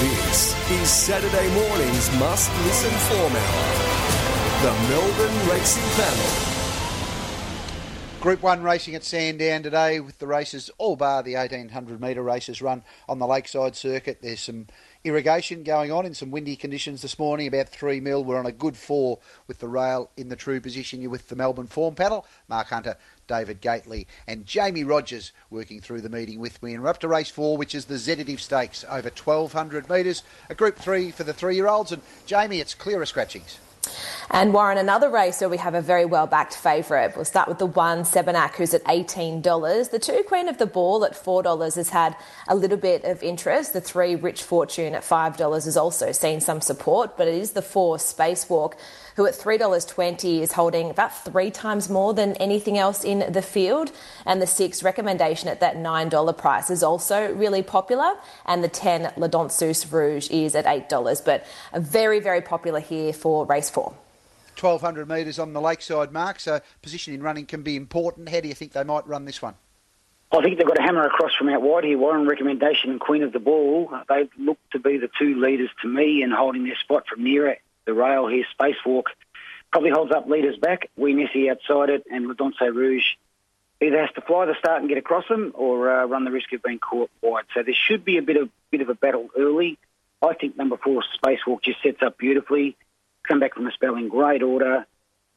This is Saturday morning's must listen form hour. The Melbourne Racing Panel. Group 1 racing at Sandown today with the races, all bar the 1800 metre races run on the Lakeside Circuit. There's some irrigation going on in some windy conditions this morning, about 3 mil. We're on a good 4 with the rail in the true position. You're with the Melbourne Form Panel, Mark Hunter, David Gately, and Jamie Rogers working through the meeting with me. And we're up to race 4, which is the Zeditave Stakes, over 1200 metres, a Group 3 for the three year olds. And Jamie, it's clearer scratchings. And Warren, another race where we have a very well backed favourite. We'll start with the one Sebenak, who's at $18. The two Queen of the Ball at $4 has had a little bit of interest. The three Rich Fortune at $5 has also seen some support, but it is the four Spacewalk who at $3.20 is holding about three times more than anything else in the field. And the six recommendation at that $9 price is also really popular. And the 10 La Danseuse Rouge is at $8, but very, very popular here for race four. 1200 metres on the lakeside mark, so position in running can be important. How do you think they might run this one? I think they've got a hammer across from out wide here. Warren recommendation and Queen of the Ball. They look to be the two leaders to me in holding their spot from near the rail here. Spacewalk probably holds up leaders back. Wee Nessie outside it and La Danseuse Rouge either has to fly the start and get across them or uh, run the risk of being caught wide. So there should be a bit of bit of a battle early. I think number four Spacewalk just sets up beautifully. Come back from a spell in great order.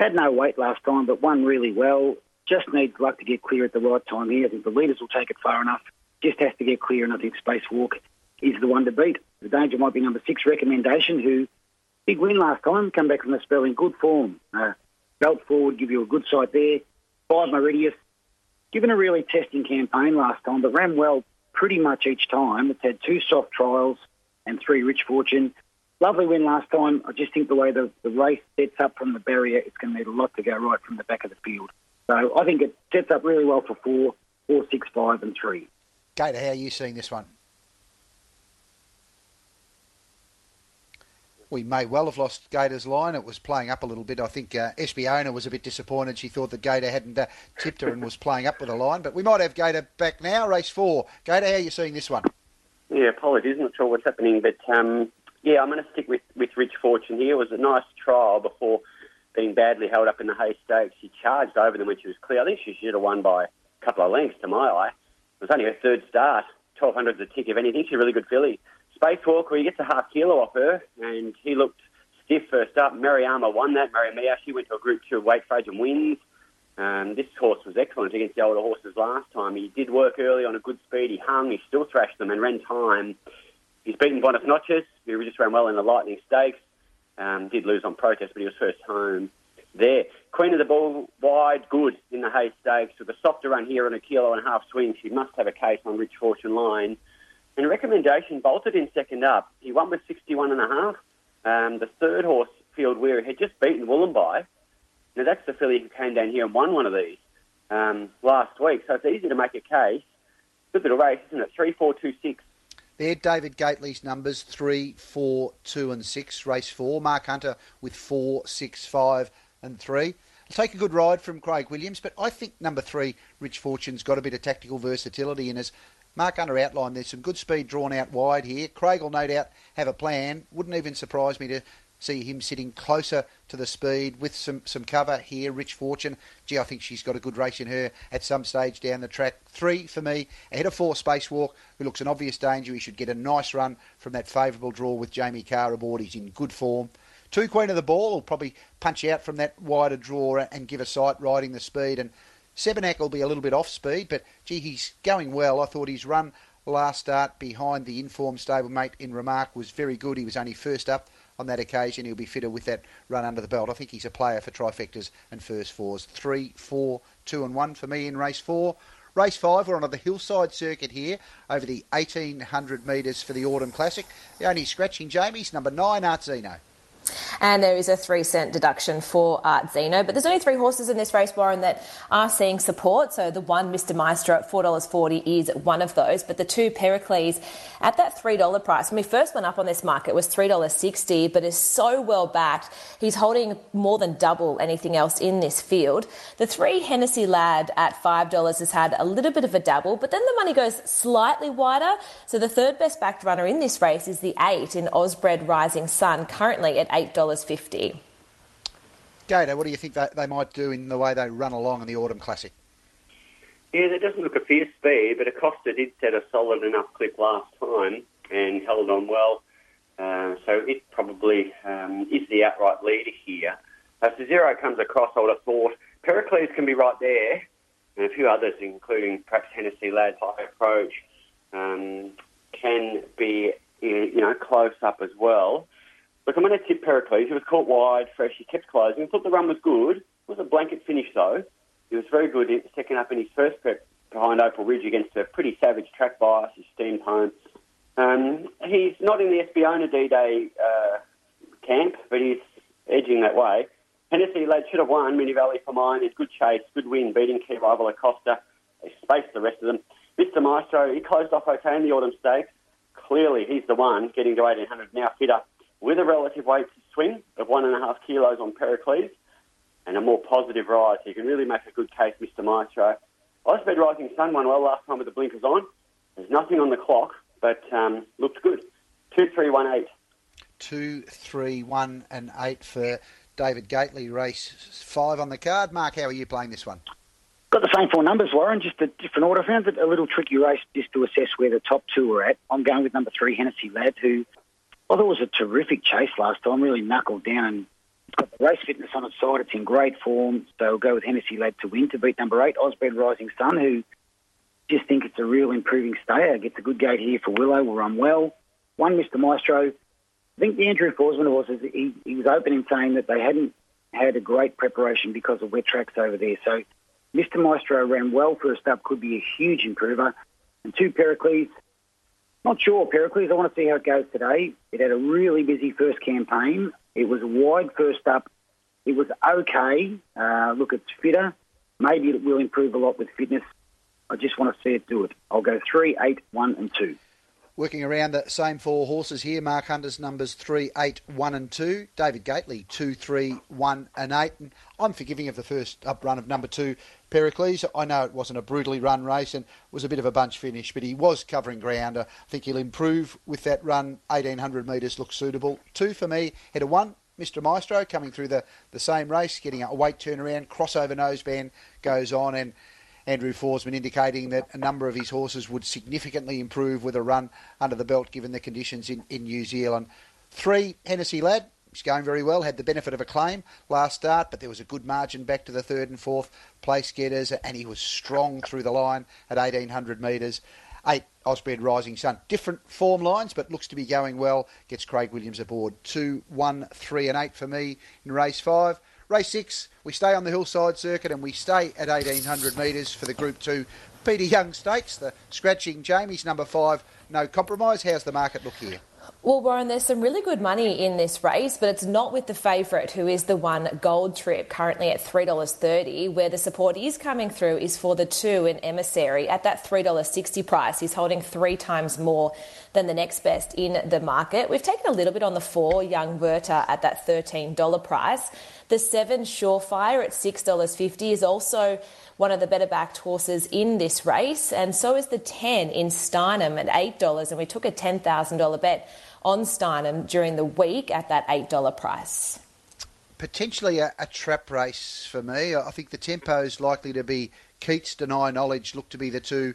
Had no weight last time, but won really well. Just needs luck to get clear at the right time here. I think the leaders will take it far enough. Just has to get clear, and I think Spacewalk is the one to beat. The danger might be number six, Recommendation, who big win last time, come back from the spell in good form. Uh, belt forward, give you a good sight there. Five Meridius, given a really testing campaign last time, but ran well pretty much each time. It's had two soft trials and three Rich Fortune. Lovely win last time. I just think the way the, the race sets up from the barrier, it's going to need a lot to go right from the back of the field. So I think it sets up really well for four, four, six, five, and three. Gator, how are you seeing this one? We may well have lost Gator's line. It was playing up a little bit. I think uh, Espiona was a bit disappointed. She thought that Gator hadn't uh, tipped her and was playing up with a line. But we might have Gator back now. Race four. Gator, how are you seeing this one? Yeah, apologies. Not sure what's happening, but um, yeah, I'm going to stick with, with Rich Fortune here. It was a nice trial before being badly held up in the hay stakes. She charged over them when she was clear. I think she should have won by a couple of lengths to my eye. It was only her third start. 1200's a tick. If anything, she's a really good filly. Spacewalk, where he gets a half kilo off her, and he looked stiff first up. Mariama won that. Mariamia, she went to a Group 2 weight Fage and wins. Um, this horse was excellent against the older horses last time. He did work early on a good speed. He hung, he still thrashed them and ran time. He's beaten Notches, who just ran well in the Lightning Stakes. Um, did lose on protest, but he was first home there. Queen of the Ball, wide, good in the Hay Stakes with a softer run here on a kilo and a half swing. She must have a case on Rich Fortune line. And recommendation bolted in second up. He won with 61 and a half. Um, the third horse, Field Weary, had just beaten Wollumbai. Now that's the filly who came down here and won one of these um, last week. So it's easy to make a case. Good little race, isn't it? Three, four, two, six. There, David Gately's numbers three, four, two, and six. Race four. Mark Hunter with four, six, five, and three. I'll take a good ride from Craig Williams, but I think number three, Rich Fortune's got a bit of tactical versatility, in as Mark Hunter outlined, there's some good speed drawn out wide here. Craig will no doubt have a plan. Wouldn't even surprise me to see him sitting closer to the speed with some, some cover here. Rich Fortune. Gee, I think she's got a good race in her at some stage down the track. Three for me. Ahead of four, Spacewalk, who looks an obvious danger. He should get a nice run from that favourable draw with Jamie Kah aboard. He's in good form. Two Queen of the Ball will probably punch out from that wider draw and give a sight riding the speed. And Sebenak will be a little bit off speed, but gee, he's going well. I thought his run last start behind the informed stablemate in Remark was very good. He was only first up on that occasion. He'll be fitter with that run under the belt. I think he's a player for trifectas and first fours. Three, four, two, and one for me in race four. Race five, we're on the hillside circuit here over the 1800 metres for the Autumn Classic. The only scratching Jamie's number nine, Artzino. And there is a three cent deduction for Art Zeno. But there's only three horses in this race, Warren, that are seeing support. So the one, Mr. Maestro at $4.40 is one of those. But the two, Pericles, at that $3 price, when we first went up on this market, was $3.60, but is so well backed. He's holding more than double anything else in this field. The three, Hennessy Lad at $5 has had a little bit of a dabble, but then the money goes slightly wider. So the third best backed runner in this race is the eight in Osbred Rising Sun, currently at $8.50. Gator, what do you think they, they might do in the way they run along in the Autumn Classic? Yeah, that doesn't look a fierce speed, but Acosta did set a solid enough clip last time and held on well. Uh, so it probably um, is the outright leader here. As the zero comes across, I would have thought Pericles can be right there, and a few others, including perhaps Hennessy Lad's high approach, um, can be you know close up as well. Look, I'm going to tip Pericles. He was caught wide, fresh. He kept closing. Thought the run was good. It was a blanket finish though. He was very good second up in his first prep behind Opal Ridge against a pretty savage track bias. He steamed home. Um, he's not in the SBOna D-Day uh, camp, but he's edging that way. Hennessy Lad should have won Moonee Valley for mine. It's good chase, good win, beating key rival Acosta. They spaced the rest of them. Mr. Maestro, he closed off okay in the Autumn Stakes. Clearly, he's the one getting to 1800 now fitter with a relative weight swing of one and a half kilos on Pericles and a more positive ride. So you can really make a good case, Mr. Maestro. Osbred Rising Sun won well last time with the blinkers on. There's nothing on the clock, but um, looked good. Two, three, one, eight. Two, three, one, and eight for David Gately. Race five on the card. Mark, how are you playing this one? Got the same four numbers, Warren, just a different order. I found it a little tricky race just to assess where the top two were at. I'm going with number three, Hennessy Lad, who I thought was a terrific chase last time, really knuckled down and got the race fitness on its side. It's in great form, so we'll go with Hennessy Lad to win to beat number eight, Osbred Rising Sun, who just think it's a real improving stayer. Gets a good gate here for Willow, will run well. One, Mr. Maestro. I think the Andrew Forsman horses, he, he was open in saying that they hadn't had a great preparation because of wet tracks over there. So Mr. Maestro ran well first up, could be a huge improver. And two, Pericles. Not sure, Pericles. I want to see how it goes today. It had a really busy first campaign. It was wide first up. It was okay. Uh, look, it's fitter. Maybe it will improve a lot with fitness. I just want to see it do it. I'll go three, eight, one, and two. Working around the same four horses here, Mark Hunter's numbers 3, 8, 1 and 2. David Gately, 2, 3, 1 and 8. And I'm forgiving of the first up run of number 2, Pericles. I know it wasn't a brutally run race and was a bit of a bunch finish, but he was covering ground. I think he'll improve with that run. 1800 metres looks suitable. 2 for me, head of 1. Mr. Maestro coming through the, the same race, getting a weight turnaround, crossover noseband goes on and Andrew Forsman indicating that a number of his horses would significantly improve with a run under the belt given the conditions in, in New Zealand. Three, Hennessy Lad. He's going very well, had the benefit of a claim last start, but there was a good margin back to the third and fourth place getters, and he was strong through the line at 1800 metres. Eight, Osbred Rising Sun. Different form lines, but looks to be going well. Gets Craig Williams aboard. Two, one, three, and eight for me in race five. Race six, we stay on the hillside circuit and we stay at 1800 metres for the Group 2 Peter Young Stakes. The scratching Jamie's number five, no compromise. How's the market look here? Well, Warren, there's some really good money in this race, but it's not with the favourite, who is the one Gold Trip, currently at $3.30, where the support is coming through is for the two in Emissary at that $3.60 price. He's holding three times more than the next best in the market. We've taken a little bit on the four, Young Werther, at that $13 price. The seven Surefire at $6.50 is also one of the better backed horses in this race, and so is the 10 in Steinem at $8. And we took a $10,000 bet on Steinem during the week at that $8 price. Potentially a, a trap race for me. I think the tempo is likely to be Keats, Deny Knowledge, look to be the two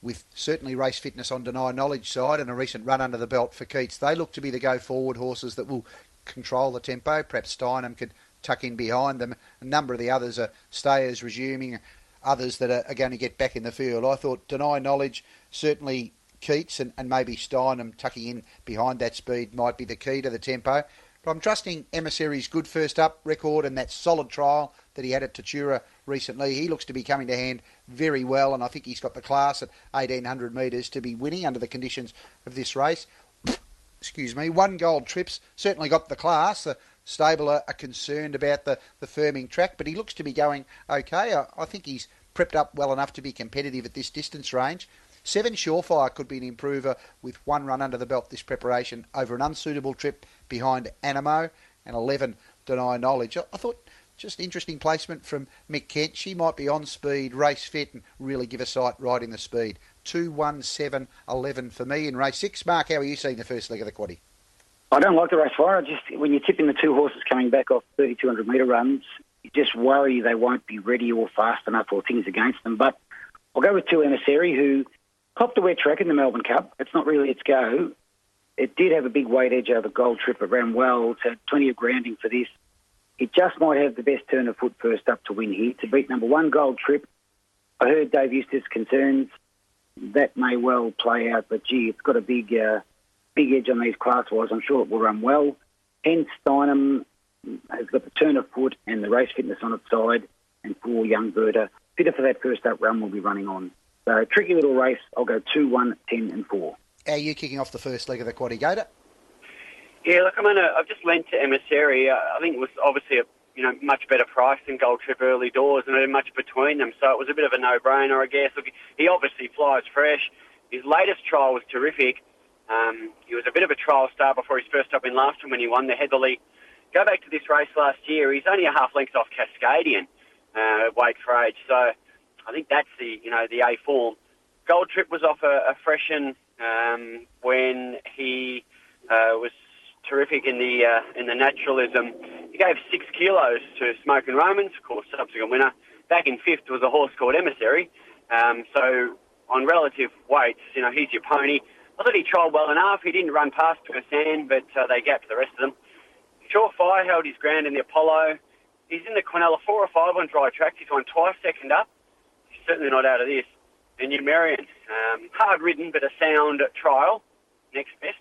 with certainly race fitness on Deny Knowledge side and a recent run under the belt for Keats. They look to be the go forward horses that will control the tempo. Perhaps Steinem could tuck in behind them. A number of the others are stayers resuming, others that are, are going to get back in the field. I thought Deny Knowledge, certainly Keats and, and maybe Steinem tucking in behind that speed might be the key to the tempo. But I'm trusting Emissary's good first up record and that solid trial that he had at Tatura recently. He looks to be coming to hand very well, and I think he's got the class at 1800 metres to be winning under the conditions of this race. Excuse me, one gold trips certainly got the class. The stable are, are concerned about the, the firming track, but he looks to be going okay. I, I think he's prepped up well enough to be competitive at this distance range. Seven Surefire could be an improver with one run under the belt this preparation over an unsuitable trip behind Animo and 11 Deny Knowledge. I, I thought just interesting placement from Mick Kent. She might be on speed, race fit, and really give a sight in the speed. 2 1 7 11 for me in race six. Mark, how are you seeing the first leg of the quaddy? I don't like the race fire. I just when you're tipping the two horses coming back off 3,200 metre runs, you just worry they won't be ready or fast enough or things against them. But I'll go with two Emissary, who copped a wet track in the Melbourne Cup. It's not really its go. It did have a big weight edge over Gold Trip. It ran well. It's had plenty of grounding for this. It just might have the best turn of foot first up to win here. To beat number one Gold Trip, I heard Dave Eustace concerns. That may well play out, but gee, it's got a big, uh, big edge on these class wise. I'm sure it will run well. Hence, Steinem has got the turn of foot and the race fitness on its side, and poor Young Werther, fitter for that first up run, will be running on. So, tricky little race. I'll go 2, 1, 10, and 4. How are you kicking off the first leg of the Quaddy Gator? Yeah, look, I'm gonna. I've just lent to Emissary. Uh, I think it was obviously a you know much better price than Gold Trip early doors, and much between them. So it was a bit of a no-brainer, I guess. Look, he obviously flies fresh. His latest trial was terrific. Um, he was a bit of a trial star before his first up in last time when he won the Heatherlie. Go back to this race last year. He's only a half length off Cascadian, uh, weight for age. So I think that's the you know the A form. Gold Trip was off a, a freshen um, when he uh, was terrific in the uh, in the naturalism. He gave six kilos to Smokin' Romans, of course, subsequent winner. Back in fifth was a horse called Emissary. Um, so on relative weights, you know, he's your pony. I thought he trialled well enough. He didn't run past Persan, but uh, they gapped the rest of them. Surefire held his ground in the Apollo. He's in the Quinella four or five on dry tracks. He's won twice second up. He's certainly not out of this. And Numerian, um, hard ridden but a sound trial. Next best,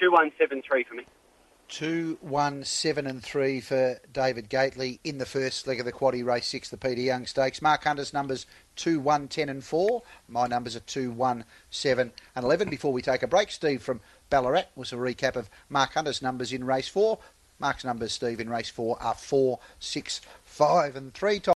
two one seven three for me. Two, one, seven, and three for David Gately in the first leg of the Quaddy Race Six, the Peter Young Stakes. Mark Hunter's numbers two, one, ten, and four. My numbers are two, one, seven, and eleven. Before we take a break, Steve from Ballarat was a recap of Mark Hunter's numbers in race four. Mark's numbers, Steve, in race four are four, six, five, and three.